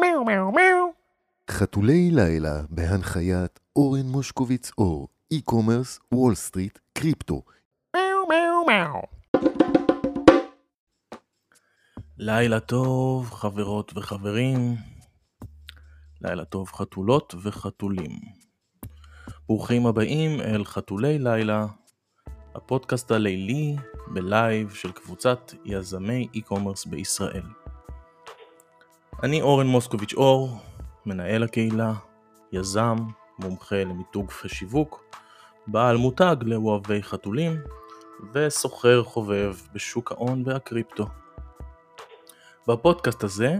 מיהו מיהו מיהו. חתולי לילה בהנחיית אורן מושקוביץ אור, e-commerce, וול סטריט, קריפטו. מיהו מיהו מיהו. לילה טוב, חברות וחברים. לילה טוב, חתולות וחתולים. ברוכים הבאים אל חתולי לילה, הפודקאסט הלילי בלייב של קבוצת יזמי e-commerce בישראל. אני אורן מוסקוביץ' אור, מנהל הקהילה, יזם, מומחה למיתוג ושיווק, בעל מותג לאוהבי חתולים וסוחר חובב בשוק ההון והקריפטו. בפודקאסט הזה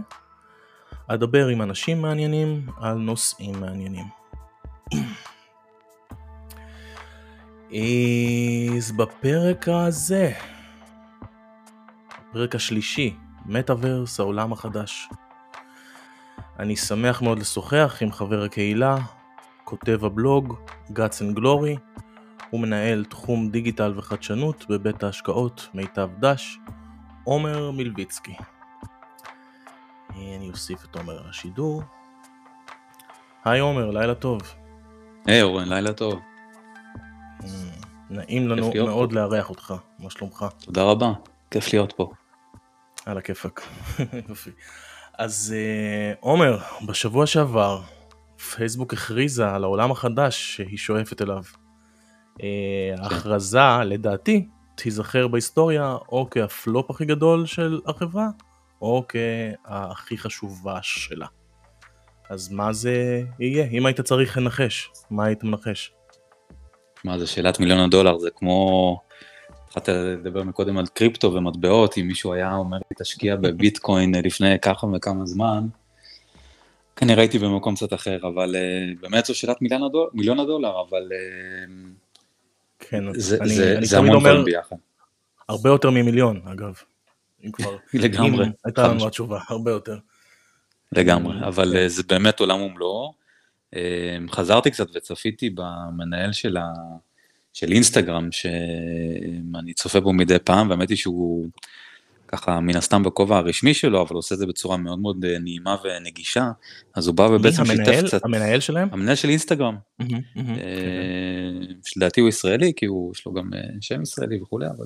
אדבר עם אנשים מעניינים על נושאים מעניינים. אז בפרק הזה, הפרק השלישי, מטאוורס העולם החדש. אני שמח מאוד לשוחח עם חבר הקהילה, כותב הבלוג, Guts and Glory, ומנהל תחום דיגיטל וחדשנות בבית ההשקעות מיטב דש, עומר מלביצקי. אני אוסיף את עומר לשידור. היי עומר, לילה טוב. היי hey, אורן, לילה טוב. Mm, נעים לנו מאוד פה. לארח אותך, מה שלומך? תודה רבה, כיף להיות פה. על הכיפאק, יופי. אז אה, עומר, בשבוע שעבר פייסבוק הכריזה על העולם החדש שהיא שואפת אליו. אה, כן. ההכרזה, לדעתי, תיזכר בהיסטוריה או כהפלופ הכי גדול של החברה, או כהכי חשובה שלה. אז מה זה יהיה? אם היית צריך לנחש, מה היית מנחש? מה זה שאלת מיליון הדולר, זה כמו... התחלת לדבר מקודם על קריפטו ומטבעות, אם מישהו היה אומר לי תשקיע בביטקוין לפני ככה וכמה זמן, כנראה הייתי במקום קצת אחר, אבל uh, באמת זו שאלת מיליון הדולר, מיליון הדולר אבל uh, כן, זה, אני, זה, אני זה המון דברים ביחד. הרבה יותר ממיליון, אגב. אם כבר, לגמרי. אם הייתה לנו התשובה, הרבה יותר. לגמרי, אבל כן. זה באמת עולם ומלואו. חזרתי קצת וצפיתי במנהל של ה... של אינסטגרם, שאני צופה בו מדי פעם, והאמת היא שהוא ככה מן הסתם בכובע הרשמי שלו, אבל עושה את זה בצורה מאוד מאוד אה, נעימה ונגישה, אז הוא בא ובעצם שיתף קצת... המנהל שלהם? המנהל של אינסטגרם. אה, שלדעתי הוא ישראלי, כי הוא, יש לו גם אה, שם ישראלי וכולי, אבל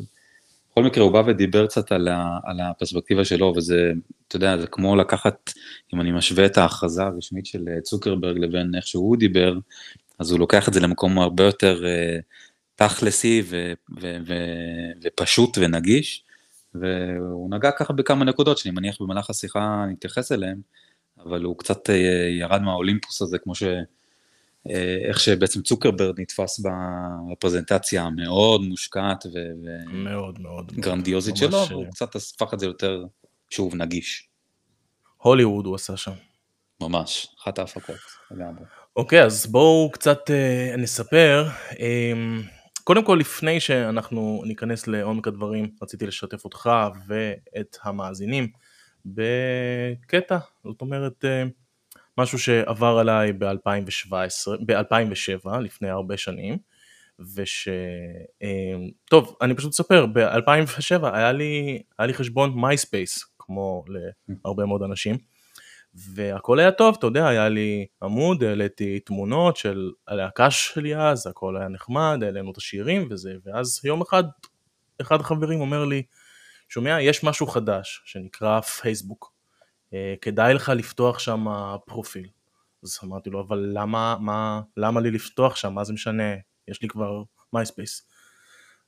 בכל מקרה הוא בא ודיבר קצת על, ה, על הפרספקטיבה שלו, וזה, אתה יודע, זה כמו לקחת, אם אני משווה את ההכרזה הרשמית של צוקרברג לבין איך שהוא דיבר, אז הוא לוקח את זה למקום הרבה יותר... תכלסי ו- ו- ו- ופשוט ונגיש, והוא נגע ככה בכמה נקודות שאני מניח במהלך השיחה נתייחס אליהן, אבל הוא קצת אה, ירד מהאולימפוס הזה, כמו ש... אה, איך שבעצם צוקרברד נתפס בפרזנטציה המאוד מושקעת וגרנדיוזית שלו, והוא קצת הפך את זה יותר, שוב, נגיש. הוליווד הוא עשה שם. ממש, אחת ההפקות, לגמרי. אוקיי, אז בואו קצת אה, נספר. אה, קודם כל לפני שאנחנו ניכנס לעומק הדברים רציתי לשתף אותך ואת המאזינים בקטע זאת אומרת אה, משהו שעבר עליי ב-2017 ב-2007 לפני הרבה שנים וש... אה, טוב אני פשוט אספר ב-2007 היה לי היה לי חשבון מייספייס כמו להרבה מאוד אנשים והכל היה טוב, אתה יודע, היה לי עמוד, העליתי תמונות של הלהקה שלי אז, הכל היה נחמד, העלינו את השירים וזה, ואז יום אחד, אחד החברים אומר לי, שומע, יש משהו חדש שנקרא פייסבוק, אה, כדאי לך לפתוח שם פרופיל. אז אמרתי לו, אבל למה, מה, למה לי לפתוח שם, מה זה משנה, יש לי כבר מייספייס.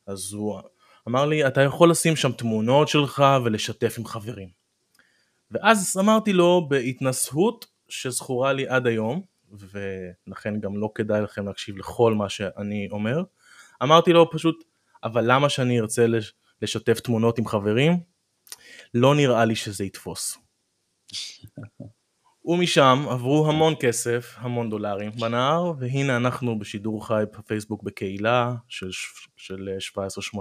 אז הוא אמר לי, אתה יכול לשים שם תמונות שלך ולשתף עם חברים. ואז אמרתי לו בהתנשאות שזכורה לי עד היום, ולכן גם לא כדאי לכם להקשיב לכל מה שאני אומר, אמרתי לו פשוט, אבל למה שאני ארצה לשתף תמונות עם חברים? לא נראה לי שזה יתפוס. ומשם עברו המון כסף, המון דולרים בנהר, והנה אנחנו בשידור חי בפייסבוק בקהילה של, של 17-18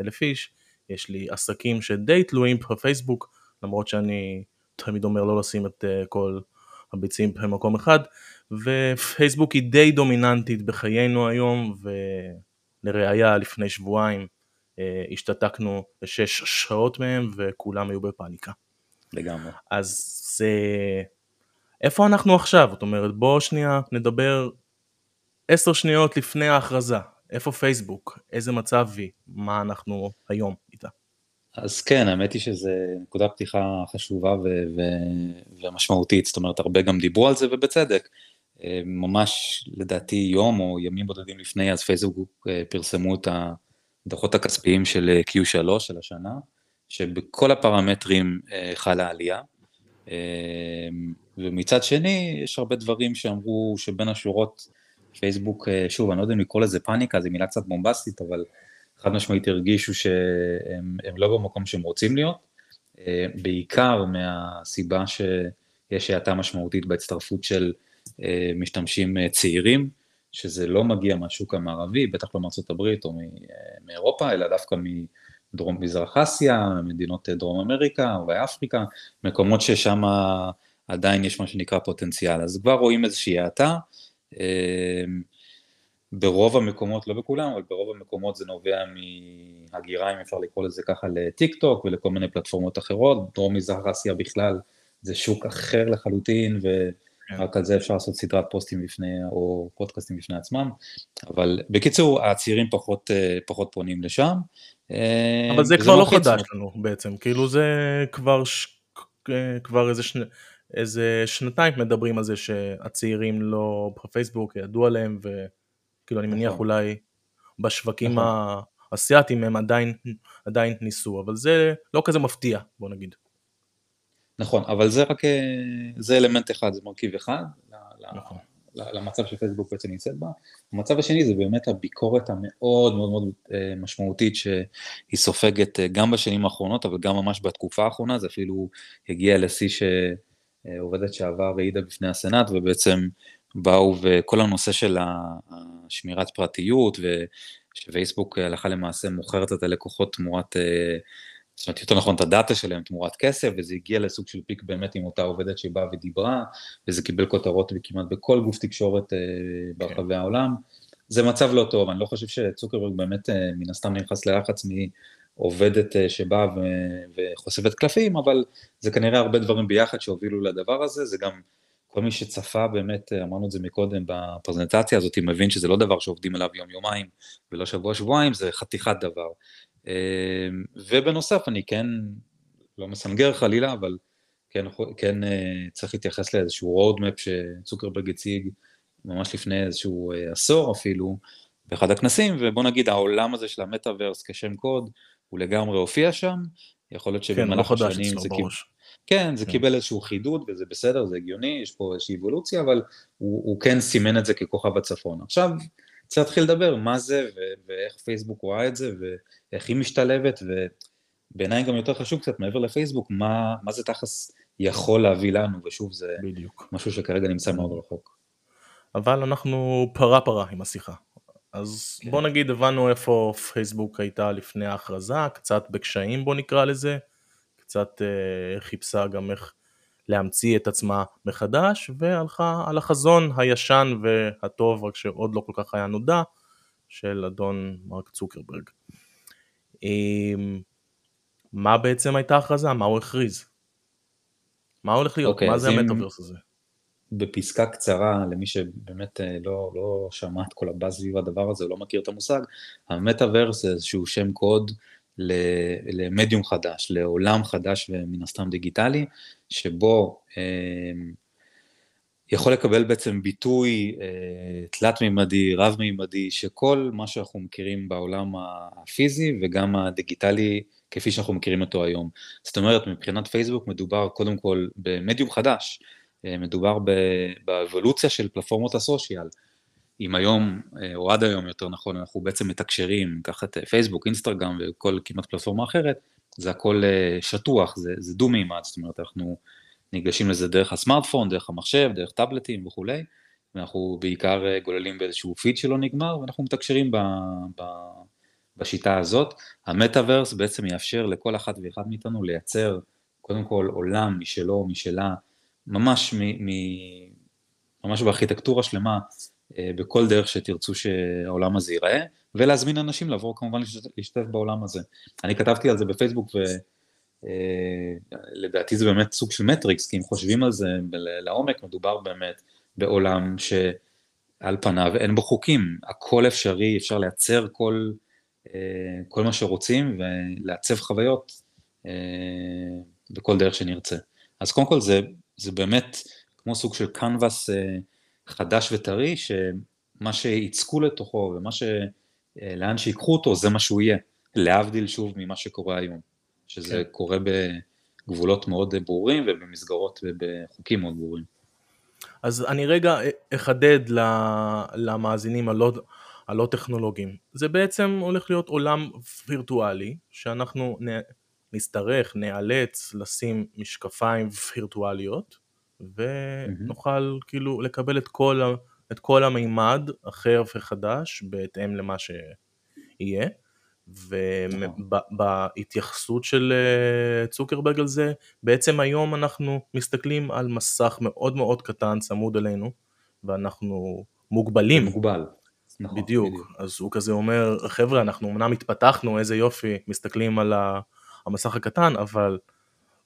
אלף איש, יש לי עסקים שדי תלויים בפייסבוק, למרות שאני תמיד אומר לא לשים את uh, כל הביצים במקום אחד, ופייסבוק היא די דומיננטית בחיינו היום, ולראיה לפני שבועיים uh, השתתקנו בשש שעות מהם וכולם היו בפאניקה. לגמרי. אז זה... איפה אנחנו עכשיו? זאת אומרת, בוא שנייה נדבר עשר שניות לפני ההכרזה. איפה פייסבוק? איזה מצב היא? מה אנחנו היום? אז כן, האמת היא שזו נקודה פתיחה חשובה ו- ו- ומשמעותית, זאת אומרת, הרבה גם דיברו על זה ובצדק. אה, ממש לדעתי יום או ימים בודדים לפני, אז פייסבוק אה, פרסמו את הדוחות הכספיים של אה, Q3 של השנה, שבכל הפרמטרים חלה עלייה. ומצד שני, יש הרבה דברים שאמרו שבין השורות, פייסבוק, שוב, אני לא יודע אם לקרוא לזה פאניקה, זו מילה קצת בומבסטית, אבל חד משמעית הרגישו שהם לא במקום שהם רוצים להיות, בעיקר מהסיבה שיש האטה משמעותית בהצטרפות של אה, משתמשים אה, צעירים, שזה לא מגיע מהשוק המערבי, בטח לא מארצות הברית או אה, מאירופה, אלא דווקא מדרום מזרח אסיה, מדינות דרום אמריקה ואפריקה, מקומות ששם עדיין יש מה שנקרא פוטנציאל. אז כבר רואים איזושהי האטה. ברוב המקומות, לא בכולם, אבל ברוב המקומות זה נובע מהגירה, אם אפשר לקרוא לזה ככה, לטיק טוק ולכל מיני פלטפורמות אחרות. דרום מזרח אסיה בכלל זה שוק אחר לחלוטין, ו... כן. רק על זה אפשר לעשות סדרת פוסטים בפני, או פודקאסטים בפני עצמם, אבל בקיצור, הצעירים פחות, אה, פחות פונים לשם. אה, אבל זה כבר לא חדש לנו בעצם, כאילו זה כבר, ש... אה, כבר איזה, שני, איזה שנתיים מדברים על זה שהצעירים לא בפייסבוק, ידעו עליהם, וכאילו אני מניח נכון. אולי בשווקים נכון. האסייתיים הם עדיין, עדיין ניסו, אבל זה לא כזה מפתיע, בוא נגיד. נכון, אבל זה רק, אה, זה אלמנט אחד, זה מרכיב אחד, נכון. למצב שפייסבוק בעצם נמצאת בה. המצב השני זה באמת הביקורת המאוד מאוד מאוד אה, משמעותית שהיא סופגת אה, גם בשנים האחרונות, אבל גם ממש בתקופה האחרונה, זה אפילו הגיע לשיא שעובדת שעבר העידה בפני הסנאט, ובעצם באו וכל הנושא של השמירת פרטיות, ושפייסבוק הלכה למעשה מוכרת את הלקוחות תמורת זאת אומרת, יותר נכון, את הדאטה שלהם תמורת כסף, וזה הגיע לסוג של פיק באמת עם אותה עובדת שבאה ודיברה, וזה קיבל כותרות כמעט בכל גוף תקשורת אה, ברחבי כן. העולם. זה מצב לא טוב, אני לא חושב שצוקרברג באמת אה, מן הסתם נכנס ללחץ מעובדת אה, שבאה וחושפת קלפים, אבל זה כנראה הרבה דברים ביחד שהובילו לדבר הזה, זה גם כל מי שצפה באמת, אמרנו את זה מקודם בפרזנטציה הזאת, מבין שזה לא דבר שעובדים עליו יום-יומיים ולא שבוע-שבועיים, זה חתיכת דבר. אמ, ובנוסף, אני כן, לא מסנגר חלילה, אבל כן, כן אה, צריך להתייחס לאיזשהו roadmap שצוקרברג הציג ממש לפני איזשהו אה, עשור אפילו, באחד הכנסים, ובוא נגיד העולם הזה של המטאוורס כשם קוד, הוא לגמרי הופיע שם, יכול להיות שבמהלך כן, השנים זה קיבל... כן, זה כן. קיבל איזשהו חידוד, וזה בסדר, זה הגיוני, יש פה איזושהי אבולוציה, אבל הוא, הוא כן סימן את זה ככוכב הצפון. עכשיו, צריך להתחיל לדבר מה זה, ו- ואיך פייסבוק רואה את זה, ואיך היא משתלבת, ובעיניי גם יותר חשוב קצת מעבר לפייסבוק, מה, מה זה תכלס יכול להביא לנו, ושוב, זה בדיוק. משהו שכרגע נמצא מאוד רחוק. אבל אנחנו פרה פרה עם השיחה. אז כן. בוא נגיד הבנו איפה פייסבוק הייתה לפני ההכרזה, קצת בקשיים בוא נקרא לזה, קצת אה, חיפשה גם איך להמציא את עצמה מחדש, והלכה על החזון הישן והטוב, רק שעוד לא כל כך היה נודע, של אדון מרק צוקרברג. אמ, מה בעצם הייתה ההכרזה? מה הוא הכריז? מה הולך להיות? Okay, אוקיי, מה זה המטאוורס הזה? בפסקה קצרה, למי שבאמת אה, לא, לא שמע את כל הבאז סביב הדבר הזה, לא מכיר את המושג, המטאוורס זה איזשהו שם קוד למדיום חדש, לעולם חדש ומן הסתם דיגיטלי, שבו אה, יכול לקבל בעצם ביטוי אה, תלת-מימדי, רב-מימדי, שכל מה שאנחנו מכירים בעולם הפיזי וגם הדיגיטלי כפי שאנחנו מכירים אותו היום. זאת אומרת, מבחינת פייסבוק מדובר קודם כל במדיום חדש, אה, מדובר באבולוציה של פלטפורמות הסושיאל. אם היום, אה, או עד היום יותר נכון, אנחנו בעצם מתקשרים, ניקח את אה, פייסבוק, אינסטגרם וכל כמעט פלטפורמה אחרת, זה הכל אה, שטוח, זה, זה דו-מימד, זאת אומרת, אנחנו ניגשים לזה דרך הסמארטפון, דרך המחשב, דרך טאבלטים וכולי, ואנחנו בעיקר גוללים באיזשהו פיד שלא נגמר, ואנחנו מתקשרים ב, ב, בשיטה הזאת. המטאוורס בעצם יאפשר לכל אחת ואחד מאיתנו לייצר קודם כל עולם משלו, משלה, ממש, מ, מ, ממש בארכיטקטורה שלמה, אה, בכל דרך שתרצו שהעולם הזה ייראה, ולהזמין אנשים לבוא כמובן להשתתף בעולם הזה. אני כתבתי על זה בפייסבוק לדעתי זה באמת סוג של מטריקס, כי אם חושבים על זה לעומק, מדובר באמת בעולם שעל פניו אין בו חוקים, הכל אפשרי, אפשר לייצר כל, כל מה שרוצים ולעצב חוויות בכל דרך שנרצה. אז קודם כל זה, זה באמת כמו סוג של קנבס חדש וטרי, שמה שיצקו לתוכו ומה ש... לאן שיקחו אותו זה מה שהוא יהיה, להבדיל שוב ממה שקורה היום, שזה כן. קורה בגבולות מאוד ברורים ובמסגרות ובחוקים מאוד ברורים. אז אני רגע אחדד למאזינים הלא, הלא טכנולוגיים. זה בעצם הולך להיות עולם וירטואלי, שאנחנו נצטרך, ניאלץ לשים משקפיים וירטואליות, ונוכל mm-hmm. כאילו לקבל את כל, את כל המימד אחר וחדש בהתאם למה שיהיה. ובהתייחסות של אה, צוקרברג על זה, בעצם היום אנחנו מסתכלים על מסך מאוד מאוד קטן צמוד אלינו, ואנחנו מוגבלים. מוגבל. נכון, בדיוק. בדיוק. אז הוא כזה אומר, חבר'ה, אנחנו אמנם התפתחנו, איזה יופי, מסתכלים על המסך הקטן, אבל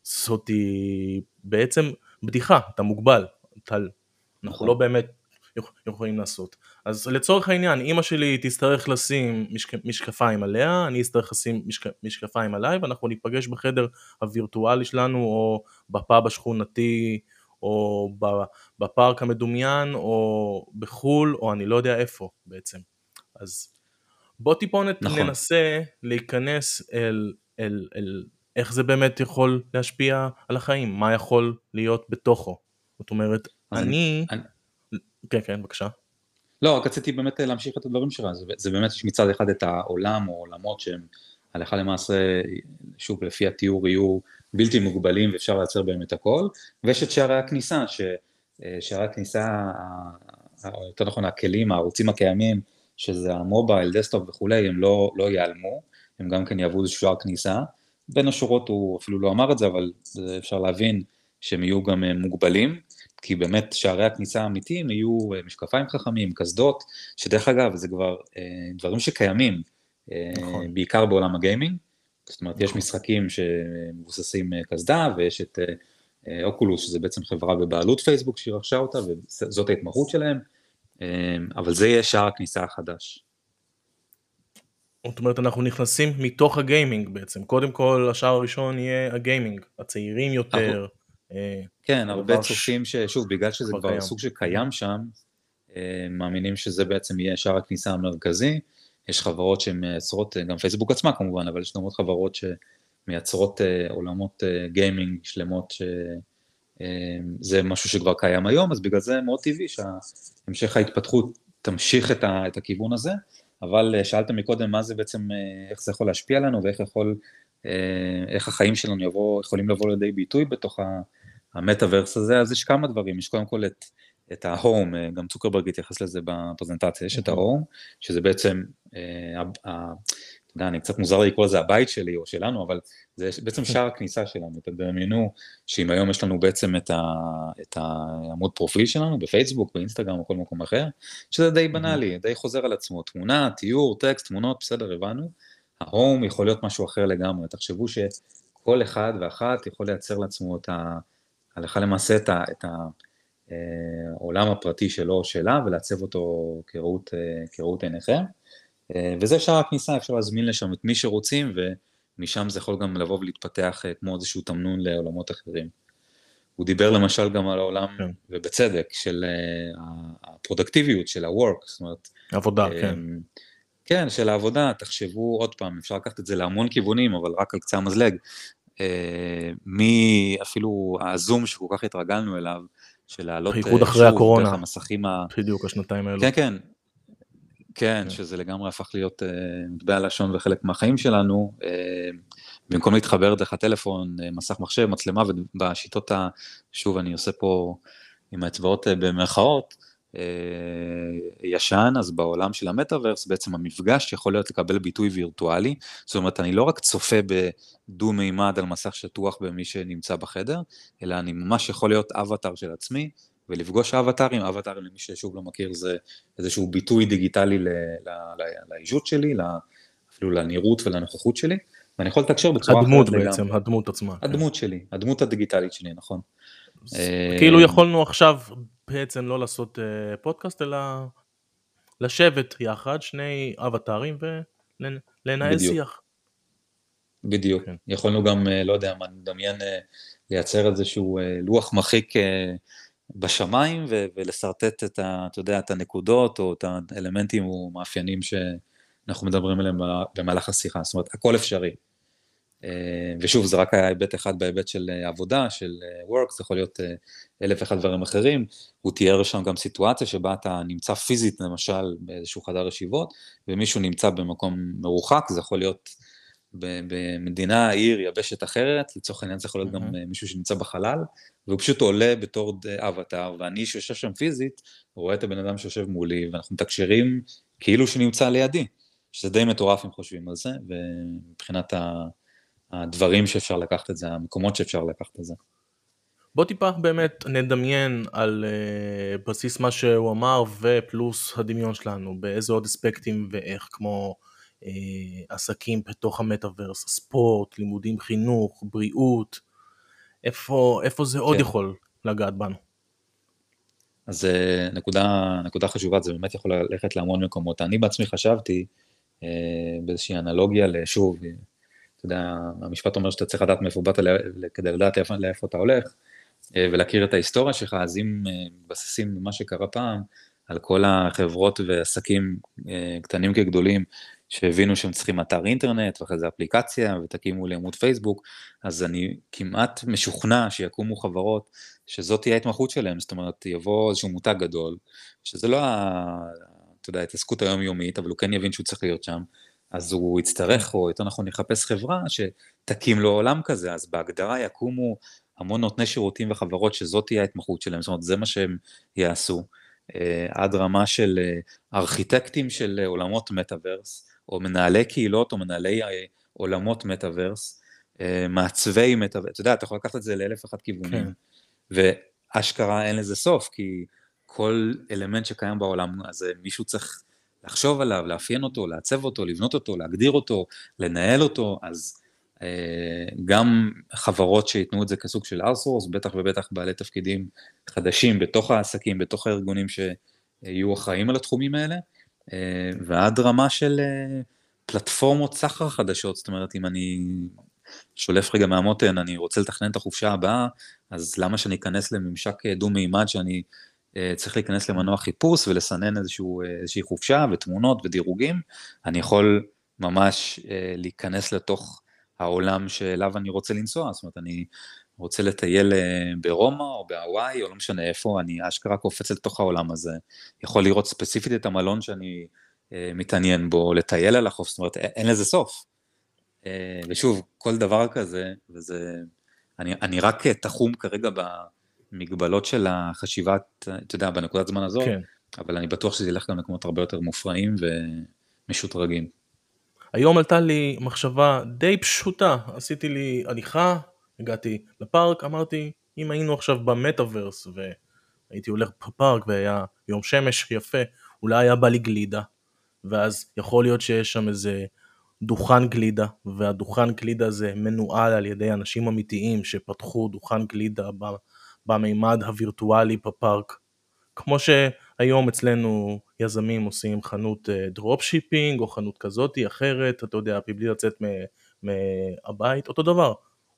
זאתי בעצם בדיחה, אתה מוגבל, אתה, אנחנו נכון. לא באמת יכולים לעשות. אז לצורך העניין, אימא שלי תצטרך לשים משק, משקפיים עליה, אני אצטרך לשים משק, משקפיים עליי, ואנחנו ניפגש בחדר הווירטואלי שלנו, או בפאב השכונתי, או בפארק המדומיין, או בחו"ל, או אני לא יודע איפה בעצם. אז בוא טיפונת נכון. ננסה להיכנס אל, אל, אל איך זה באמת יכול להשפיע על החיים, מה יכול להיות בתוכו. זאת אומרת, אני... אני... כן, כן, בבקשה. לא, רק רציתי באמת להמשיך את הדברים שלך, זה, זה באמת יש מצד אחד את העולם או עולמות שהם הלכה למעשה, שוב לפי התיאור יהיו בלתי מוגבלים ואפשר לייצר בהם את הכל, ויש את שערי הכניסה, ששערי הכניסה, או יותר נכון הכלים, הערוצים הקיימים, שזה ה mobile, desktop וכולי, הם לא, לא ייעלמו, הם גם כן יעברו איזשהו שער כניסה, בין השורות הוא אפילו לא אמר את זה, אבל אפשר להבין שהם יהיו גם אה, מוגבלים, כי באמת שערי הכניסה האמיתיים יהיו אה, משקפיים חכמים, קסדות, שדרך אגב זה כבר אה, דברים שקיימים, נכון. בעיקר בעולם הגיימינג, זאת אומרת נכון. יש משחקים שמבוססים קסדה ויש את אוקולוס, שזה בעצם חברה בבעלות פייסבוק שהיא רכשה אותה וזאת ההתמחות שלהם, אבל זה יהיה שער הכניסה החדש. זאת אומרת אנחנו נכנסים מתוך הגיימינג בעצם, קודם כל השער הראשון יהיה הגיימינג, הצעירים יותר. אה, כן, הרבה צופים ששוב, בגלל שזה כבר קיים. סוג שקיים שם, אה, מאמינים שזה בעצם יהיה שער הכניסה המרכזי. יש חברות שמייצרות, אה, גם פייסבוק עצמה כמובן, אבל יש גם עוד חברות שמייצרות עולמות גיימינג שלמות, שזה משהו שכבר קיים היום, אז בגלל זה מאוד טבעי שהמשך ההתפתחות תמשיך את הכיוון הזה. אבל אה, שאלת מקודם מה זה בעצם, אה, איך זה יכול להשפיע עלינו ואיך יכול, אה, איך החיים שלנו יבוא, יכולים לבוא לידי ביטוי בתוך המטאוורס הזה, אז יש כמה דברים, יש קודם כל את, את ההום, גם צוקרברג התייחס לזה בפרזנטציה, יש את ההום, שזה בעצם, אתה יודע, אני קצת מוזר לי לקרוא לזה הבית שלי או שלנו, אבל זה בעצם שער הכניסה שלנו, תדמיינו שאם היום יש לנו בעצם את, ה, את העמוד פרופיל שלנו בפייסבוק, באינסטגרם או כל מקום אחר, שזה די בנאלי, די חוזר על עצמו, תמונה, תיאור, טקסט, תמונות, בסדר, הבנו, ההום יכול להיות משהו אחר לגמרי, תחשבו שכל אחד ואחת יכול לייצר לעצמו את ה... הלכה למעשה את, ה, את העולם אה, הפרטי שלו או שלה ולעצב אותו כראות, אה, כראות עיניכם. אה, וזה שער הכניסה, אפשר להזמין לשם את מי שרוצים, ומשם זה יכול גם לבוא ולהתפתח אה, כמו איזשהו תמנון לעולמות אחרים. הוא דיבר למשל גם על העולם, כן. ובצדק, של אה, הפרודקטיביות, של ה-work, זאת אומרת... עבודה, כן. כן, של העבודה, תחשבו עוד פעם, אפשר לקחת את זה להמון כיוונים, אבל רק על קצה המזלג. מי אפילו הזום שכל כך התרגלנו אליו, של להעלות שוב אחרי הקורונה. המסכים ה... בדיוק, השנתיים האלו. כן, כן, כן, כן, שזה לגמרי הפך להיות uh, מטבע לשון וחלק מהחיים שלנו, uh, במקום להתחבר דרך הטלפון, uh, מסך מחשב, מצלמה, ובשיטות ה... שוב, אני עושה פה עם האצבעות במרכאות, ישן, אז בעולם של המטאוורס, בעצם המפגש יכול להיות לקבל ביטוי וירטואלי, זאת אומרת, אני לא רק צופה בדו-מימד על מסך שטוח במי שנמצא בחדר, אלא אני ממש יכול להיות אבטאר של עצמי, ולפגוש אבטארים, אבטארים למי ששוב לא מכיר זה איזשהו ביטוי דיגיטלי לאישות שלי, אפילו לנראות ולנוכחות שלי, ואני יכול לתקשר בצורה הדמות אחרת בעצם, לגמרי. הדמות עצמה. כן. הדמות שלי, הדמות הדיגיטלית שלי, נכון. אה, כאילו יכולנו עכשיו בעצם לא לעשות אה, פודקאסט, אלא לשבת יחד, שני אבטארים, ולנהל. שיח. בדיוק. כן. יכולנו גם, אה, לא יודע מה, נדמיין לייצר איזשהו לוח מחיק בשמיים ו- ולשרטט את, ה, אתה יודע, את הנקודות או את האלמנטים או מאפיינים שאנחנו מדברים עליהם במהלך השיחה. זאת אומרת, הכל אפשרי. אה, ושוב, זה רק היה היבט אחד בהיבט של אה, עבודה, של אה, work, זה יכול להיות אלף ואחד דברים אחרים. הוא תיאר שם גם סיטואציה שבה אתה נמצא פיזית, למשל, באיזשהו חדר ישיבות, ומישהו נמצא במקום מרוחק, זה יכול להיות במדינה, עיר, יבשת אחרת, לצורך העניין זה יכול להיות גם מהמם. אה, מישהו שנמצא בחלל, והוא פשוט עולה בתור אבטאר, ואני שיושב שם פיזית, רואה את הבן אדם שיושב מולי, ואנחנו מתקשרים כאילו שהוא נמצא לידי, שזה די מטורף אם חושבים על זה, ומבחינת. הדברים שאפשר לקחת את זה, המקומות שאפשר לקחת את זה. בוא טיפה באמת נדמיין על uh, בסיס מה שהוא אמר ופלוס הדמיון שלנו, באיזה עוד אספקטים ואיך, כמו עסקים בתוך המטאוורס, ספורט, לימודים, חינוך, בריאות, איפה, איפה זה עוד כן. יכול לגעת בנו? אז אה, נקודה, נקודה חשובה, זה באמת יכול ללכת להמון מקומות. אני בעצמי חשבתי אה, באיזושהי אנלוגיה לשוב, אה, אתה יודע, המשפט אומר שאתה צריך לדעת מאיפה באת כדי לדעת לאיפה, לאיפה אתה הולך, אה, ולהכיר את ההיסטוריה שלך, אז אם אה, מתבססים במה שקרה פעם, על כל החברות ועסקים אה, קטנים כגדולים, שהבינו שהם צריכים אתר אינטרנט, ואחרי זה אפליקציה, ותקימו לי עמוד פייסבוק, אז אני כמעט משוכנע שיקומו חברות שזאת תהיה ההתמחות שלהם, זאת אומרת, יבוא איזשהו מותג גדול, שזה לא, אתה יודע, ההתעסקות היומיומית, אבל הוא כן יבין שהוא צריך להיות שם, אז הוא יצטרך, או יותר נכון, יחפש חברה שתקים לו עולם כזה, אז בהגדרה יקומו המון נותני שירותים וחברות שזאת תהיה ההתמחות שלהם, זאת אומרת, זה מה שהם יעשו, אה, עד רמה של אה, ארכיטקטים של אה, עולמות מטאוורס, או מנהלי קהילות, או מנהלי אה, עולמות מטאוורס, אה, מעצבי מטאוורס, אתה יודע, אתה יכול לקחת את זה לאלף ואחת כיוונים. כן. ואשכרה אין לזה סוף, כי כל אלמנט שקיים בעולם הזה, מישהו צריך לחשוב עליו, לאפיין אותו, לעצב אותו, לבנות אותו, להגדיר אותו, לנהל אותו, אז אה, גם חברות שייתנו את זה כסוג של ארסורס, בטח ובטח בעלי תפקידים חדשים בתוך העסקים, בתוך הארגונים שיהיו אחראים על התחומים האלה, אה, ועד רמה של אה, פלטפורמות סחר חדשות, זאת אומרת, אם אני שולף רגע מהמותן, אני רוצה לתכנן את החופשה הבאה, אז למה שאני אכנס לממשק אה, דו-מימד שאני אה, צריך להיכנס למנוע חיפוש ולסנן איזשהו, אה, איזושהי חופשה ותמונות ודירוגים, אני יכול ממש אה, להיכנס לתוך העולם שאליו אני רוצה לנסוע, זאת אומרת, אני רוצה לטייל אה, ברומא או בהוואי, או לא משנה איפה, אני אשכרה קופץ לתוך העולם הזה, יכול לראות ספציפית את המלון שאני אה, מתעניין בו, לטייל על החוף, זאת אומרת, אין, לזה סוף. אה, ושוב, כל דבר כזה, וזה, אני, אני רק תחום כרגע במגבלות של החשיבת, אתה יודע, בנקודת זמן הזאת, כן. אבל אני בטוח שזה ילך גם למקומות הרבה יותר מופרעים ומשודרגים. היום עלתה לי מחשבה די פשוטה, עשיתי לי הליכה, הגעתי לפארק, אמרתי, אם היינו עכשיו במטאוורס והייתי הולך בפארק והיה יום שמש יפה, אולי היה בא לי גלידה, ואז יכול להיות שיש שם איזה דוכן גלידה, והדוכן גלידה הזה מנוהל על ידי אנשים אמיתיים שפתחו דוכן גלידה במימד הווירטואלי בפארק. כמו שהיום אצלנו יזמים עושים חנות drop shipping או חנות כזאתי אחרת, אתה יודע, מבלי לצאת מהבית, אותו דבר.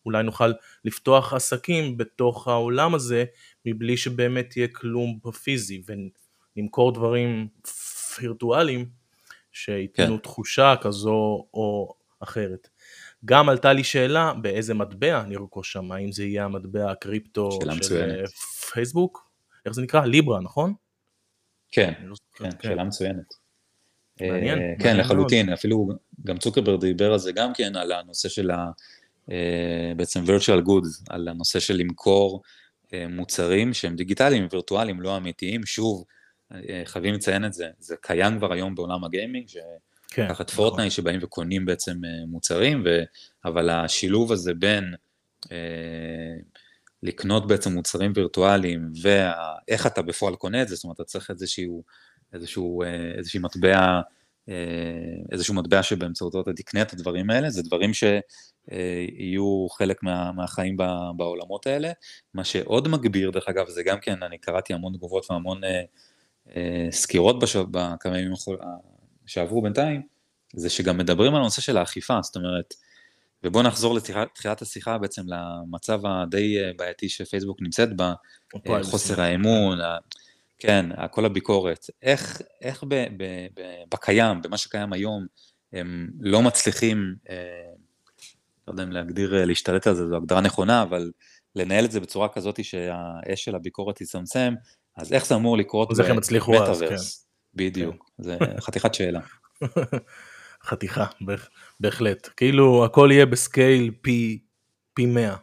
אולי נוכל לפתוח עסקים בתוך העולם הזה מבלי שבאמת יהיה כלום בפיזי ונמכור דברים וירטואליים שייתנו כן. תחושה כזו או אחרת. גם עלתה לי שאלה באיזה מטבע נרכוש שם, האם זה יהיה המטבע הקריפטו של מצוינת. אה, פייסבוק? איך זה נקרא? ליברה, נכון? כן, לא זוכר. כן, שאלה מצוינת. מעניין, אה, מעניין כן, מאוד. לחלוטין, אפילו גם צוקרברג דיבר על זה גם כן, על הנושא של בעצם virtual goods, על הנושא של למכור אה, מוצרים שהם דיגיטליים, וירטואליים, לא אמיתיים, שוב, אה, חייבים לציין את זה, זה קיים כבר היום בעולם הגיימינג, כן, תחת נכון. פורטנייט שבאים וקונים בעצם אה, מוצרים, ו... אבל השילוב הזה בין אה, לקנות בעצם מוצרים וירטואליים ואיך אתה בפועל קונה את זה, זאת אומרת, אתה צריך איזשהו, איזשהו, אה, איזושהי מטבע איזשהו מטבע שבאמצעותו אתה תקנה את הדברים האלה, זה דברים שיהיו חלק מה, מהחיים בעולמות האלה. מה שעוד מגביר, דרך אגב, זה גם כן, אני קראתי המון תגובות והמון סקירות בכמה ימים שעברו בינתיים, זה שגם מדברים על הנושא של האכיפה, זאת אומרת, ובואו נחזור לתחילת השיחה בעצם למצב הדי בעייתי שפייסבוק נמצאת בה, חוסר האמון, כן, כל הביקורת. איך, איך ב, ב, ב, בקיים, במה שקיים היום, הם לא מצליחים, אה, לא יודע אם להגדיר, להשתלט על זה, זו הגדרה נכונה, אבל לנהל את זה בצורה כזאת שהאש של הביקורת יצמצם, אז איך זה אמור לקרות במטאוורס? כן. בדיוק, כן. זה חתיכת שאלה. חתיכה, בהחלט. כאילו הכל יהיה בסקייל פי, פי 100,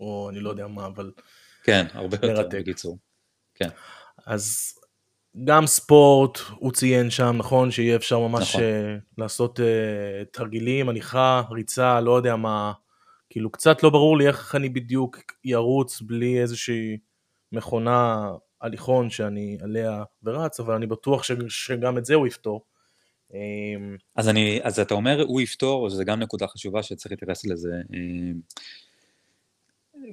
או אני לא יודע מה, אבל... כן, הרבה יותר בקיצור. כן. אז גם ספורט, הוא ציין שם, נכון, שיהיה אפשר ממש נכון. uh, לעשות uh, תרגילים, הליכה, ריצה, לא יודע מה, כאילו קצת לא ברור לי איך אני בדיוק ירוץ בלי איזושהי מכונה הליכון שאני עליה ורץ, אבל אני בטוח ש, שגם את זה הוא יפתור. אז, אני, אז אתה אומר הוא יפתור, זה גם נקודה חשובה שצריך להתייחס לזה.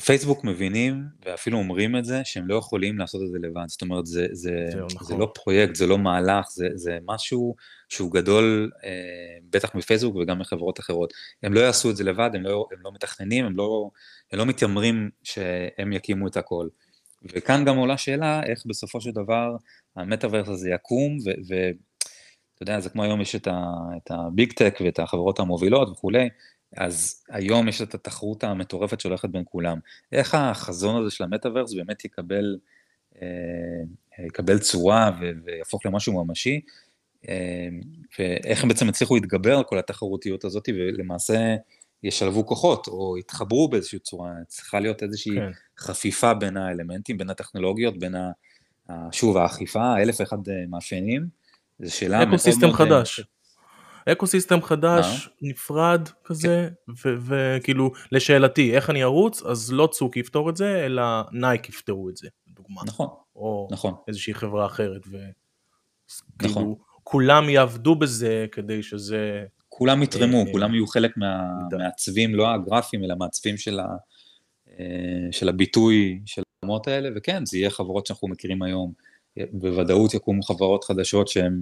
פייסבוק מבינים ואפילו אומרים את זה שהם לא יכולים לעשות את זה לבד, זאת אומרת זה, זה, זה, נכון. זה לא פרויקט, זה לא מהלך, זה, זה משהו שהוא גדול אה, בטח מפייסבוק וגם מחברות אחרות. הם לא יעשו את זה לבד, הם לא, הם לא מתכננים, הם לא, הם לא מתיימרים שהם יקימו את הכל. וכאן גם עולה שאלה איך בסופו של דבר המטאוורס הזה יקום, ואתה יודע, זה כמו היום יש את הביג טק ואת החברות המובילות וכולי, אז היום יש את התחרות המטורפת שהולכת בין כולם. איך החזון הזה של המטאוורס באמת יקבל, אה, יקבל צורה ויהפוך למשהו ממשי, אה, ואיך הם בעצם הצליחו להתגבר על כל התחרותיות הזאת ולמעשה ישלבו כוחות או יתחברו באיזושהי צורה, צריכה להיות איזושהי כן. חפיפה בין האלמנטים, בין הטכנולוגיות, בין ה... שוב, האכיפה, אלף ואחד אה, מאפיינים, זו שאלה מאוד מאוד... ecosystem חדש. ecosystem חדש, נפרד כזה, וכאילו, לשאלתי, איך אני ארוץ, אז לא צוק יפתור את זה, אלא נייק יפתרו את זה, לדוגמה. נכון, או נכון. איזושהי חברה אחרת, וכאילו, נכון. כולם יעבדו בזה כדי שזה... כולם יתרמו, אה, כולם יהיו חלק מהמעצבים, לא הגרפיים, אלא מעצבים של, ה, אה, של הביטוי של העולמות האלה, וכן, זה יהיה חברות שאנחנו מכירים היום, בוודאות יקומו חברות חדשות שהן אה,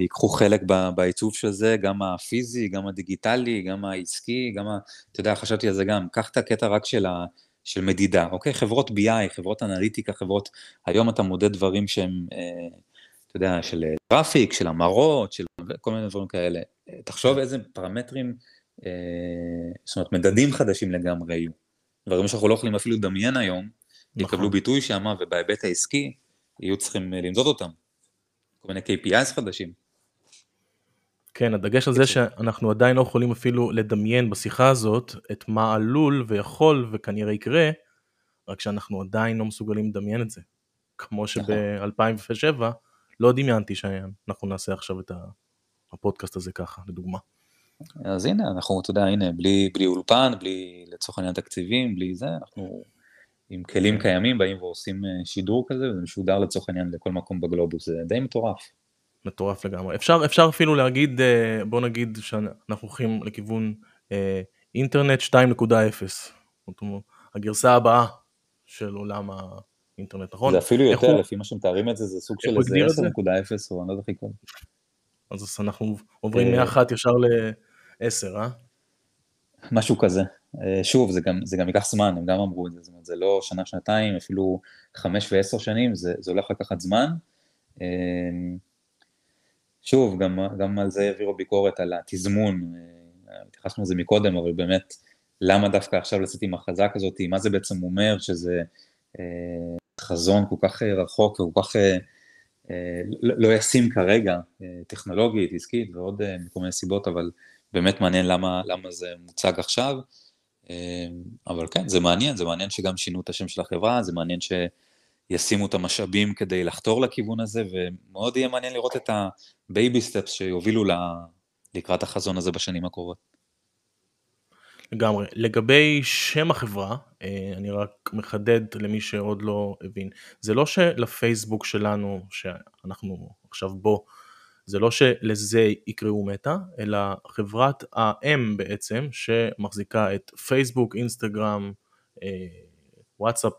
ייקחו חלק בעיצוב של זה, גם הפיזי, גם הדיגיטלי, גם העסקי, גם ה... אתה יודע, חשבתי על זה גם, קח את הקטע רק של, ה, של מדידה, אוקיי? חברות BI, חברות אנליטיקה, חברות, היום אתה מודד דברים שהם, אה, אתה יודע, של traffic, של המרות, של כל מיני דברים כאלה. תחשוב איזה פרמטרים, אה, זאת אומרת, מדדים חדשים לגמרי יהיו. דברים שאנחנו לא יכולים אפילו לדמיין היום, נכון. יקבלו ביטוי שם, ובהיבט העסקי יהיו צריכים למדוד אותם. כל מיני KPIs חדשים. כן, הדגש על זה שאנחנו עדיין לא יכולים אפילו לדמיין בשיחה הזאת את מה עלול ויכול וכנראה יקרה, רק שאנחנו עדיין לא מסוגלים לדמיין את זה. כמו נכון. שב-2007 לא דמיינתי שאנחנו נעשה עכשיו את הפודקאסט הזה ככה, לדוגמה. אז הנה, אנחנו, אתה יודע, הנה, בלי, בלי אולפן, בלי לצורך העניין תקציבים, בלי זה, אנחנו עם כלים. קיימים באים ועושים אה, שידור כזה, וזה משודר לצורך העניין לכל מקום בגלובוס, זה די מטורף. מטורף לגמרי. אפשר, אפשר אפילו להגיד, אה, בוא נגיד שאנחנו הולכים לכיוון אה, אינטרנט 2.0, הגרסה הבאה של עולם האינטרנט, נכון? זה אפילו יותר, הוא... לפי מה שמתארים את זה, זה סוג של איזה 10.0 או אני לא יודע איך לקרוא. אז אנחנו עוברים מ-1 ישר ל-10, אה? משהו כזה. אה, שוב, זה גם, זה גם ייקח זמן, הם גם אמרו את זה, זאת אומרת, זה לא שנה, שנתיים, אפילו חמש ועשר שנים, זה, זה הולך לקחת זמן. אה, שוב, גם, גם על זה העבירו ביקורת, על התזמון, אה, התייחסנו לזה מקודם, אבל באמת, למה דווקא עכשיו לצאת עם הכרזה כזאת, מה זה בעצם אומר שזה חזון כל כך רחוק וכל כך לא, לא ישים כרגע, טכנולוגית, עסקית ועוד מכל מיני סיבות, אבל באמת מעניין למה, למה זה מוצג עכשיו. אמ, אבל כן, זה מעניין, זה מעניין שגם שינו את השם של החברה, זה מעניין שישימו את המשאבים כדי לחתור לכיוון הזה, ומאוד יהיה מעניין לראות את ה baby steps שיובילו לקראת החזון הזה בשנים הקרובות. לגמרי. לגבי שם החברה, אה, אני רק מחדד למי שעוד לא הבין, זה לא שלפייסבוק שלנו, שאנחנו עכשיו בו, זה לא שלזה יקראו מטא, אלא חברת האם בעצם, שמחזיקה את פייסבוק, אינסטגרם, אה, וואטסאפ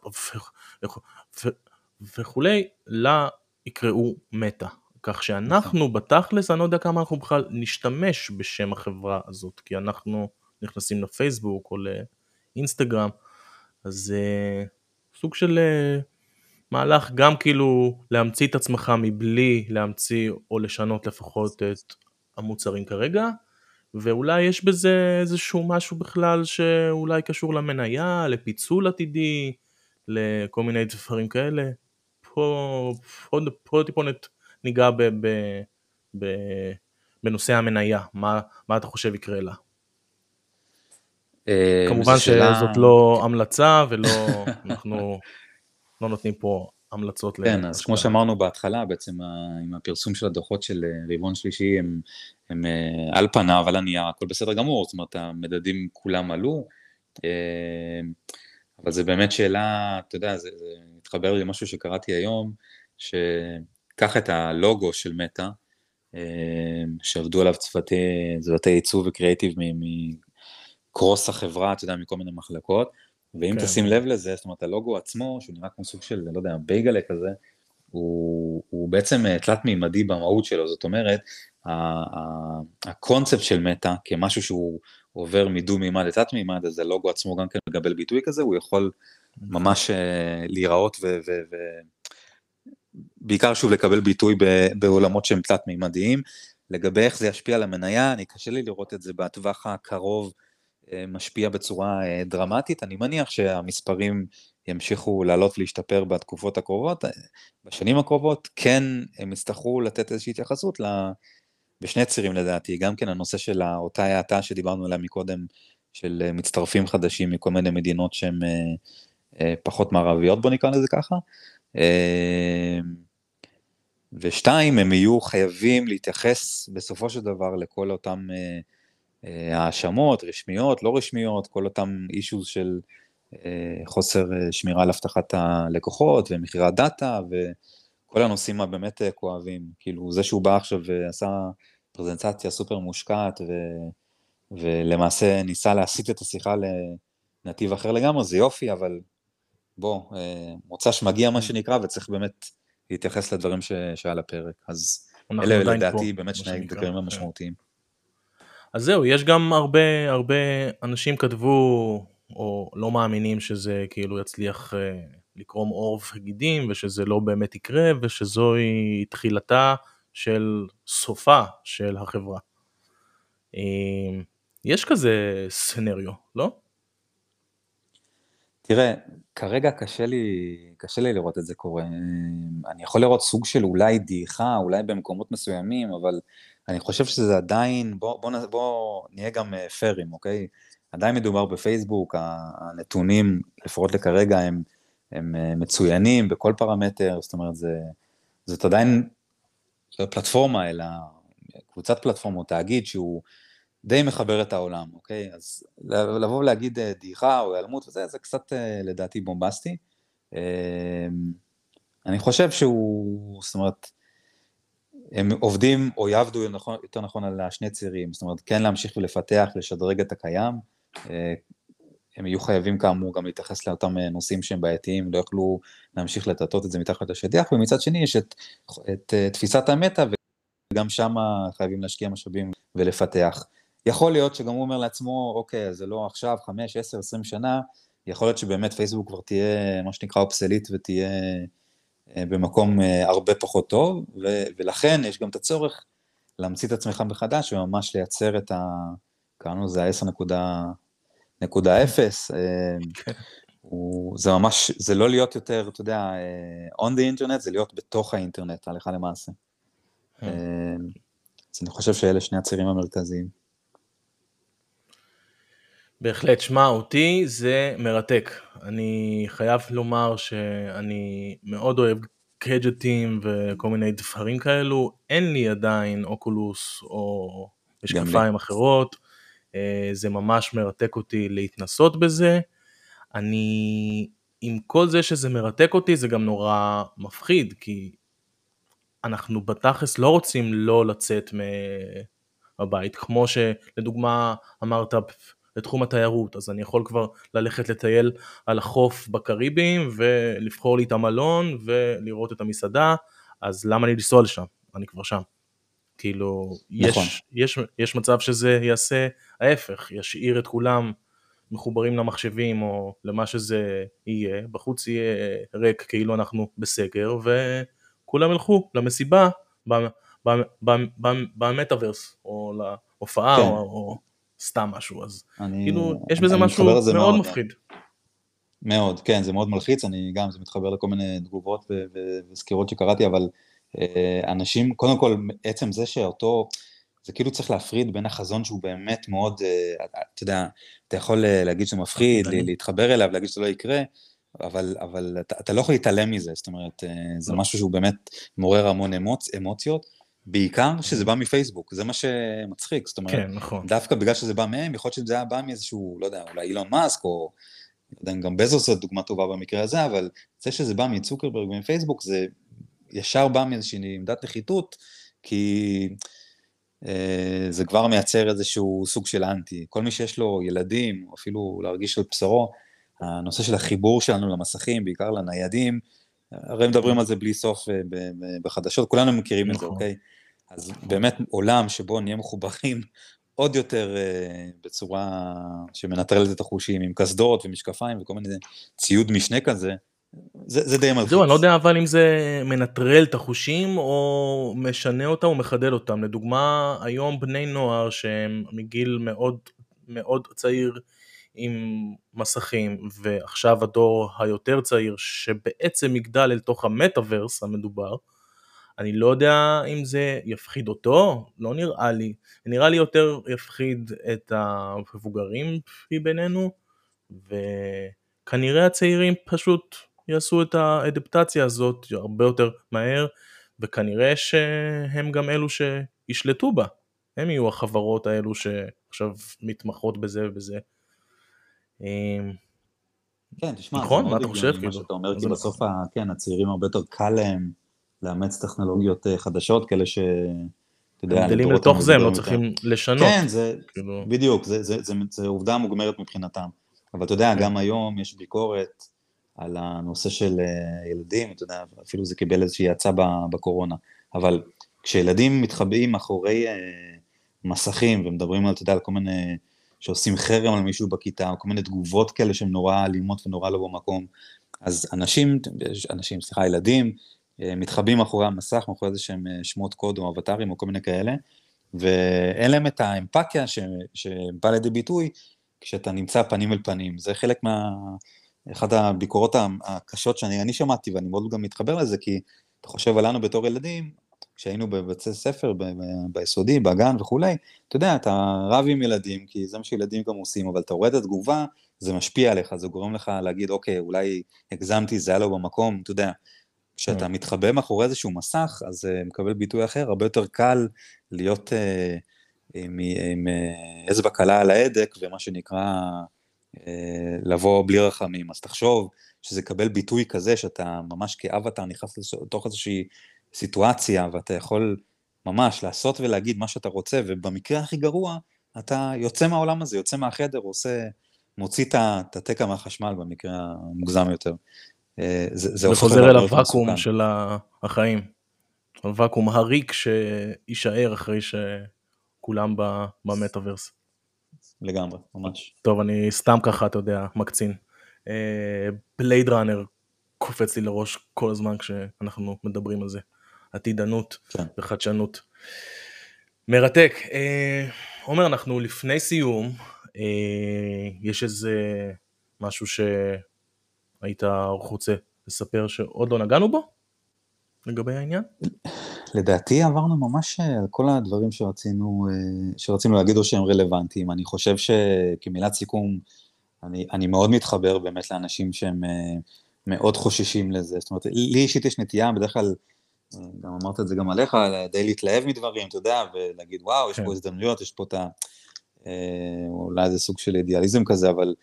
וכולי, לה יקראו מטא. כך שאנחנו בתכלס, אני לא יודע כמה אנחנו בכלל נשתמש בשם החברה הזאת, כי אנחנו נכנסים לפייסבוק או לאינסטגרם, אז uh, סוג של uh, מהלך גם כאילו להמציא את עצמך מבלי להמציא או לשנות לפחות את המוצרים כרגע, ואולי יש בזה איזשהו משהו בכלל שאולי קשור למניה, לפיצול עתידי, לכל מיני דברים כאלה. פה, פה, פה טיפונת ניגע ב, ב, ב, בנושא המניה, מה, מה אתה חושב יקרה לה? אה, כמובן. שזאת לא המלצה ולא, אנחנו לא נותנים פה המלצות. כן, אז כמו שאמרנו בהתחלה, בעצם עם הפרסום של הדוחות של אה, רבעון שלישי, הם, הם אה, על פניו, על הנייר, הכל בסדר גמור, זאת אומרת, המדדים כולם עלו, אבל זה באמת שאלה, אתה יודע, זה, זה מתחבר לי למשהו שקראתי היום, שקח את הלוגו של מטא, שעבדו עליו צוותי, צוותי עיצוב וקריאיטיב מקרוס החברה, אתה יודע, מכל מיני מחלקות, ואם כן. תשים לב לזה, זאת אומרת, הלוגו עצמו, שהוא נראה כמו סוג של, לא יודע, בייגלה כזה, הוא, הוא בעצם אה, תלת מימדי במהות שלו, זאת אומרת, הקונספט של מטא כמשהו שהוא עובר מדו מימד לתת מימד, אז הלוגו עצמו גם כן מקבל ביטוי כזה, הוא יכול ממש uh, להיראות ו... ו, ו בעיקר שוב לקבל ביטוי בעולמות שהם תלת מימדיים. לגבי איך זה ישפיע על המניה, אני קשה לי לראות את זה בטווח הקרוב אה, משפיע בצורה אה, דרמטית, אני מניח שהמספרים ימשיכו לעלות ולהשתפר בתקופות הקרובות, אה, בשנים הקרובות כן הם יצטרכו לתת איזושהי התייחסות בשני צירים לדעתי, גם כן הנושא של אותה האטה שדיברנו עליה מקודם, של מצטרפים חדשים מכל מיני מדינות שהן פחות מערביות, בוא נקרא לזה ככה, ושתיים, הם יהיו חייבים להתייחס בסופו של דבר לכל אותם האשמות, רשמיות, לא רשמיות, כל אותם אישוז של אה, חוסר אה, שמירה על אבטחת הלקוחות ומכירת דאטה וכל הנושאים הבאמת אה, כואבים. כאילו, זה שהוא בא עכשיו ועשה פרזנטציה סופר מושקעת ו, ולמעשה ניסה להסיט את השיחה לנתיב אחר לגמרי, זה יופי, אבל בוא, מוצא שמגיע מה שנקרא, וצריך באמת להתייחס לדברים ש, שעל הפרק. אז אלה לדעתי באמת שני הדברים המשמעותיים. אז זהו, יש גם הרבה הרבה אנשים כתבו או לא מאמינים שזה כאילו יצליח אה, לקרום עור וגידים ושזה לא באמת יקרה ושזוהי תחילתה של סופה של החברה. אה, יש כזה סנריו, לא? תראה, כרגע קשה לי, קשה לי לראות את זה קורה. אני יכול לראות סוג של אולי דעיכה, אולי במקומות מסוימים, אבל אני חושב שזה עדיין, בוא, בוא, בוא נהיה גם אה, פיירים, אוקיי? עדיין מדובר בפייסבוק, הנתונים, לפחות לכרגע, הם, הם אה, מצוינים בכל פרמטר, זאת אומרת, זה, זאת עדיין לא פלטפורמה, אלא קבוצת פלטפורמות, תאגיד שהוא די מחבר את העולם, אוקיי? אז לבוא ולהגיד אה, דעיכה או היעלמות וזה, זה קצת לדעתי בומבסטי. אני חושב שהוא, זאת אומרת, הם עובדים או יעבדו נכון, יותר נכון על השני צירים, זאת אומרת כן להמשיך ולפתח, לשדרג את הקיים, אה, הם יהיו חייבים כאמור גם להתייחס לאותם אה, נושאים שהם בעייתיים, לא יוכלו להמשיך לטאטות את זה מתחת לשטיח, ומצד שני יש את, את, את אה, תפיסת המטה, וגם שם חייבים להשקיע משאבים ולפתח. יכול להיות שגם הוא אומר לעצמו, אוקיי, זה לא עכשיו, 5, 10, 20 שנה, יכול להיות שבאמת פייסבוק כבר תהיה מה שנקרא אופסלית ותהיה במקום אה, הרבה פחות טוב, ו- ולכן יש גם את הצורך להמציא את עצמך מחדש וממש לייצר את ה... קראנו לזה ה-10.0, אה, זה ממש, זה לא להיות יותר, אתה יודע, on the internet, זה להיות בתוך האינטרנט, הלכה למעשה. אז אני חושב שאלה שני הצירים המרכזיים. בהחלט, שמע, אותי זה מרתק. אני חייב לומר שאני מאוד אוהב קג'טים וכל מיני דברים כאלו, אין לי עדיין אוקולוס או משקפיים אחרות, אה, זה ממש מרתק אותי להתנסות בזה. אני, עם כל זה שזה מרתק אותי, זה גם נורא מפחיד, כי אנחנו בתכלס לא רוצים לא לצאת מהבית, כמו שלדוגמה אמרת לתחום התיירות, אז אני יכול כבר ללכת לטייל על החוף בקריבים ולבחור לי את המלון ולראות את המסעדה, אז למה לי לנסוע לשם? אני כבר שם. כאילו, נכון. יש, יש, יש מצב שזה יעשה ההפך, ישאיר את כולם מחוברים למחשבים או למה שזה יהיה, בחוץ יהיה ריק כאילו אנחנו בסגר וכולם ילכו למסיבה במטאוורס או להופעה כן. או, או סתם משהו, אז אני, כאילו יש בזה משהו מאוד, מאוד מפחיד. מאוד, כן, זה מאוד מלחיץ, אני גם, זה מתחבר לכל מיני תגובות וסקירות שקראתי, אבל אה, אנשים, קודם כל, עצם זה שאותו, זה כאילו צריך להפריד בין החזון שהוא באמת מאוד, אה, אתה יודע, אתה יכול אה, להגיד שזה מפחיד, להתחבר אליו, להגיד שזה לא יקרה, אבל, אבל אתה, אתה לא יכול להתעלם מזה, זאת אומרת, זה לא. משהו שהוא באמת מעורר המון אמוצ, אמוציות, בעיקר שזה בא מפייסבוק, זה מה שמצחיק, זאת אומרת, כן, נכון. דווקא בגלל שזה בא מהם, יכול להיות שזה היה בא מאיזשהו, לא יודע, אולי אילון מאסק, או לא יודע, גם בזוס זו דוגמה טובה במקרה הזה, אבל זה שזה בא מצוקרברג ומפייסבוק, זה ישר בא מאיזושהי עמדת נחיתות, כי אה, זה כבר מייצר איזשהו סוג של אנטי. כל מי שיש לו ילדים, אפילו להרגיש על בשרו, הנושא של החיבור שלנו למסכים, בעיקר לניידים, הרי מדברים על זה בלי סוף אה, בחדשות, כולנו מכירים את זה, נכון. אוקיי? אז באמת עולם שבו נהיה מחוברים עוד יותר uh, בצורה שמנטרלת את החושים, עם קסדות ומשקפיים וכל מיני ציוד משנה כזה, זה, זה די מלחיץ. זהו, אני לא יודע אבל אם זה מנטרל את החושים או משנה אותם או מחדל אותם. לדוגמה, היום בני נוער שהם מגיל מאוד מאוד צעיר עם מסכים, ועכשיו הדור היותר צעיר שבעצם יגדל אל תוך המטאוורס המדובר, אני לא יודע אם זה יפחיד אותו, לא נראה לי. נראה לי יותר יפחיד את המבוגרים בינינו, וכנראה הצעירים פשוט יעשו את האדפטציה הזאת הרבה יותר מהר, וכנראה שהם גם אלו שישלטו בה. הם יהיו החברות האלו שעכשיו מתמחות בזה ובזה. אמ, כן, תשמע, נכון, מה אתה חושב? מה כאילו? שאתה אומר, כי בסוף, כן, הצעירים הרבה יותר קל להם לאמץ טכנולוגיות אה, חדשות, כאלה ש... אתה יודע, גדלים לתוך זה, הם לא צריכים לשנות. כן, זה, כאילו... בדיוק, זה עובדה מוגמרת מבחינתם. אבל אתה יודע, כן. גם היום יש ביקורת על הנושא של אה, ילדים, אתה יודע, אפילו זה קיבל איזושהי האצה בקורונה. אבל כשילדים מתחבאים מאחורי אה, מסכים ומדברים על, אתה יודע, על כל מיני, שעושים חרם על מישהו בכיתה, או כל מיני תגובות כאלה שהן נורא אלימות ונורא לא במקום, אז אנשים, אנשים, סליחה, ילדים, אה, מתחבאים מאחורי המסך, מאחורי איזה שהם שמות קוד או אבטרים או כל מיני כאלה, ואין להם את האמפתיה שבאה לידי ביטוי כשאתה נמצא פנים אל פנים. זה חלק מה... אחת הביקורות הקשות שאני שמעתי, ואני מאוד גם מתחבר לזה, כי אתה חושב עלינו בתור ילדים, כשהיינו בבתי ספר, ביסודי, בגן וכולי, אתה יודע, אתה רב עם ילדים, כי זה מה שילדים גם עושים, אבל אתה רואה את התגובה, זה משפיע עליך, זה גורם לך להגיד, אוקיי, אולי הגזמתי, זה היה לו במקום, אתה יודע. כשאתה mm. מתחבא מאחורי איזשהו מסך, אז זה uh, מקבל ביטוי אחר, הרבה יותר קל להיות uh, עם, עם uh, אצבע קלה על ההדק, ומה שנקרא, אה, לבוא בלי רחמים. אז תחשוב שזה יקבל ביטוי כזה, שאתה ממש כאבטר נכנס לתוך איזושהי סיטואציה, ואתה יכול ממש לעשות ולהגיד מה שאתה רוצה, ובמקרה הכי גרוע, אתה יוצא מהעולם הזה, יוצא מהחדר, עושה, מוציא את התקע מהחשמל במקרה המוגזם יותר. אה, זה, זה וחוזר אל הוואקום של החיים. הוואקום הריק שיישאר אחרי שכולם במטאוורס. לגמרי, ממש. טוב, אני סתם ככה, אתה יודע, מקצין. בלייד uh, ראנר קופץ לי לראש כל הזמן כשאנחנו מדברים על זה. עתידנות כן. וחדשנות. מרתק. Uh, עומר, אנחנו לפני סיום, uh, יש איזה משהו שהיית רוצה לספר שעוד לא נגענו בו? לגבי העניין? לדעתי עברנו ממש אה, על כל הדברים שרצינו, אה, שרצינו להגיד או שהם רלוונטיים. אני חושב שכמילת סיכום, אני, אני מאוד מתחבר באמת לאנשים שהם אה, מאוד חוששים לזה. זאת אומרת, לי אישית יש נטייה, בדרך כלל, גם אמרת את זה גם עליך, די להתלהב מדברים, אתה יודע, ולהגיד, וואו, יש פה כן. הזדמנויות, יש פה את ה... אולי איזה סוג של אידיאליזם כזה, אבל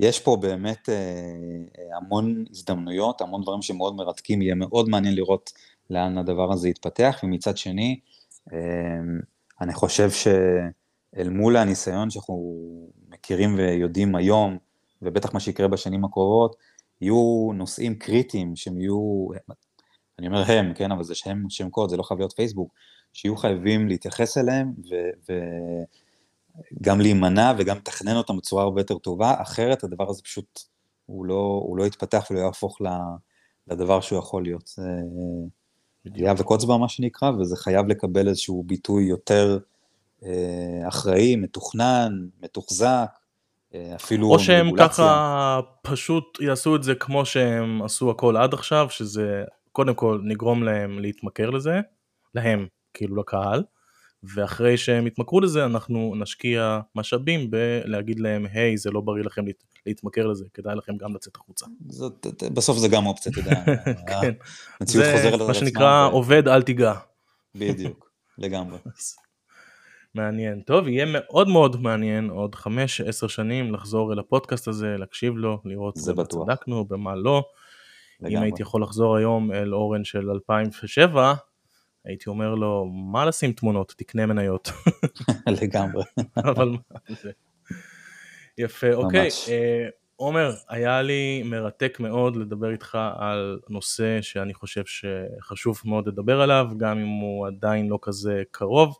יש פה באמת אה, המון הזדמנויות, המון דברים שמאוד מרתקים, יהיה מאוד מעניין לראות לאן הדבר הזה יתפתח, ומצד שני, אה, אני חושב שאל מול הניסיון שאנחנו מכירים ויודעים היום, ובטח מה שיקרה בשנים הקרובות, יהיו נושאים קריטיים שהם יהיו, אני אומר הם, כן, אבל זה שם, שם קוד, זה לא חייב להיות פייסבוק, שיהיו חייבים להתייחס אליהם וגם להימנע וגם לתכנן אותם בצורה הרבה יותר טובה, אחרת הדבר הזה פשוט, הוא לא, הוא לא יתפתח ולא יהפוך לדבר שהוא יכול להיות. היה וקוצבה מה שנקרא, וזה חייב לקבל איזשהו ביטוי יותר אה, אחראי, מתוכנן, מתוחזק, אה, אפילו או שהם רגולציה. ככה פשוט יעשו את זה כמו שהם עשו הכל עד עכשיו, שזה קודם כל נגרום להם להתמכר לזה, להם, כאילו לקהל, ואחרי שהם יתמכרו לזה אנחנו נשקיע משאבים בלהגיד להם, היי, זה לא בריא לכם להתמכר לזה, כדאי לכם גם לצאת החוצה. זאת, בסוף זה גם אופציה, אתה יודע. כן, זה מה שנקרא. עובד אל תיגע. בדיוק, לגמרי. מעניין. טוב, יהיה מאוד מאוד מעניין עוד 5-10 שנים לחזור אל הפודקאסט הזה, להקשיב לו, לראות במה צדקנו, במה לא. לגמרי. אם הייתי יכול לחזור היום אל אורן של 2007, הייתי אומר לו, מה לשים תמונות, תקנה מניות. לגמרי. אבל מה זה. יפה, אוקיי. אה, עומר, היה לי מרתק מאוד לדבר איתך על נושא שאני חושב שחשוב מאוד לדבר עליו, גם אם הוא עדיין לא כזה קרוב.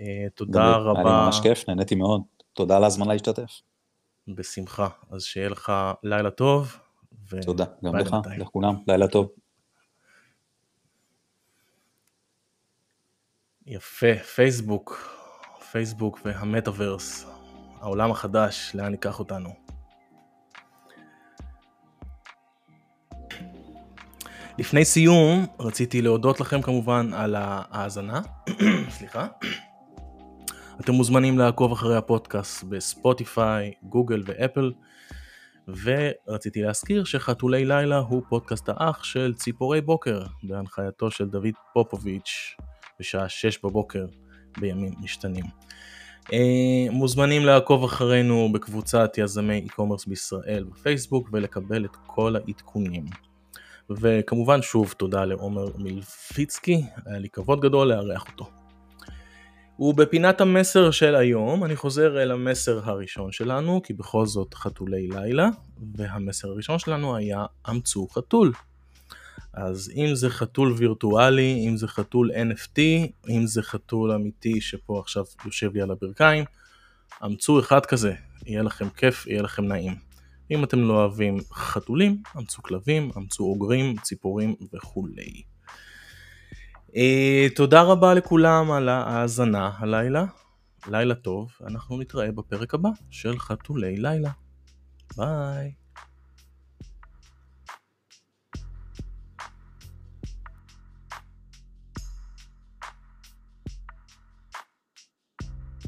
אה, תודה רבה. היה לי ממש כיף, נהניתי מאוד. תודה על הזמן להשתתף. בשמחה. אז שיהיה לך לילה טוב. ו... תודה, גם לך, לכולם, לילה טוב. יפה, פייסבוק, פייסבוק והמטאוורס, העולם החדש, לאן ייקח אותנו. לפני סיום, רציתי להודות לכם כמובן על ההאזנה, סליחה. אתם מוזמנים לעקוב אחרי הפודקאסט בספוטיפיי, גוגל ואפל. ורציתי להזכיר שחתולי לילה הוא פודקאסט האח של ציפורי בוקר, בהנחייתו של דוד פופוביץ', בשעה 6 בבוקר בימים משתנים. אה, מוזמנים לעקוב אחרינו בקבוצת יזמי e-commerce בישראל בפייסבוק ולקבל את כל העדכונים. וכמובן שוב תודה לעומר מלפיצקי, היה לי כבוד גדול לארח אותו. ובפינת המסר של היום אני חוזר אל המסר הראשון שלנו, כי בכל זאת חתולי לילה, והמסר הראשון שלנו היה אמצו חתול. אז אם זה חתול וירטואלי, אם זה חתול NFT, אם זה חתול אמיתי שפה עכשיו יושב לי על הברכיים, אמצו אחד כזה, יהיה לכם כיף, יהיה לכם נעים. אם אתם לא אוהבים חתולים, אמצו כלבים, אמצו אוגרים, ציפורים וכולי. Uh, תודה רבה לכולם על ההאזנה הלילה, לילה טוב, אנחנו נתראה בפרק הבא של חתולי לילה. ביי.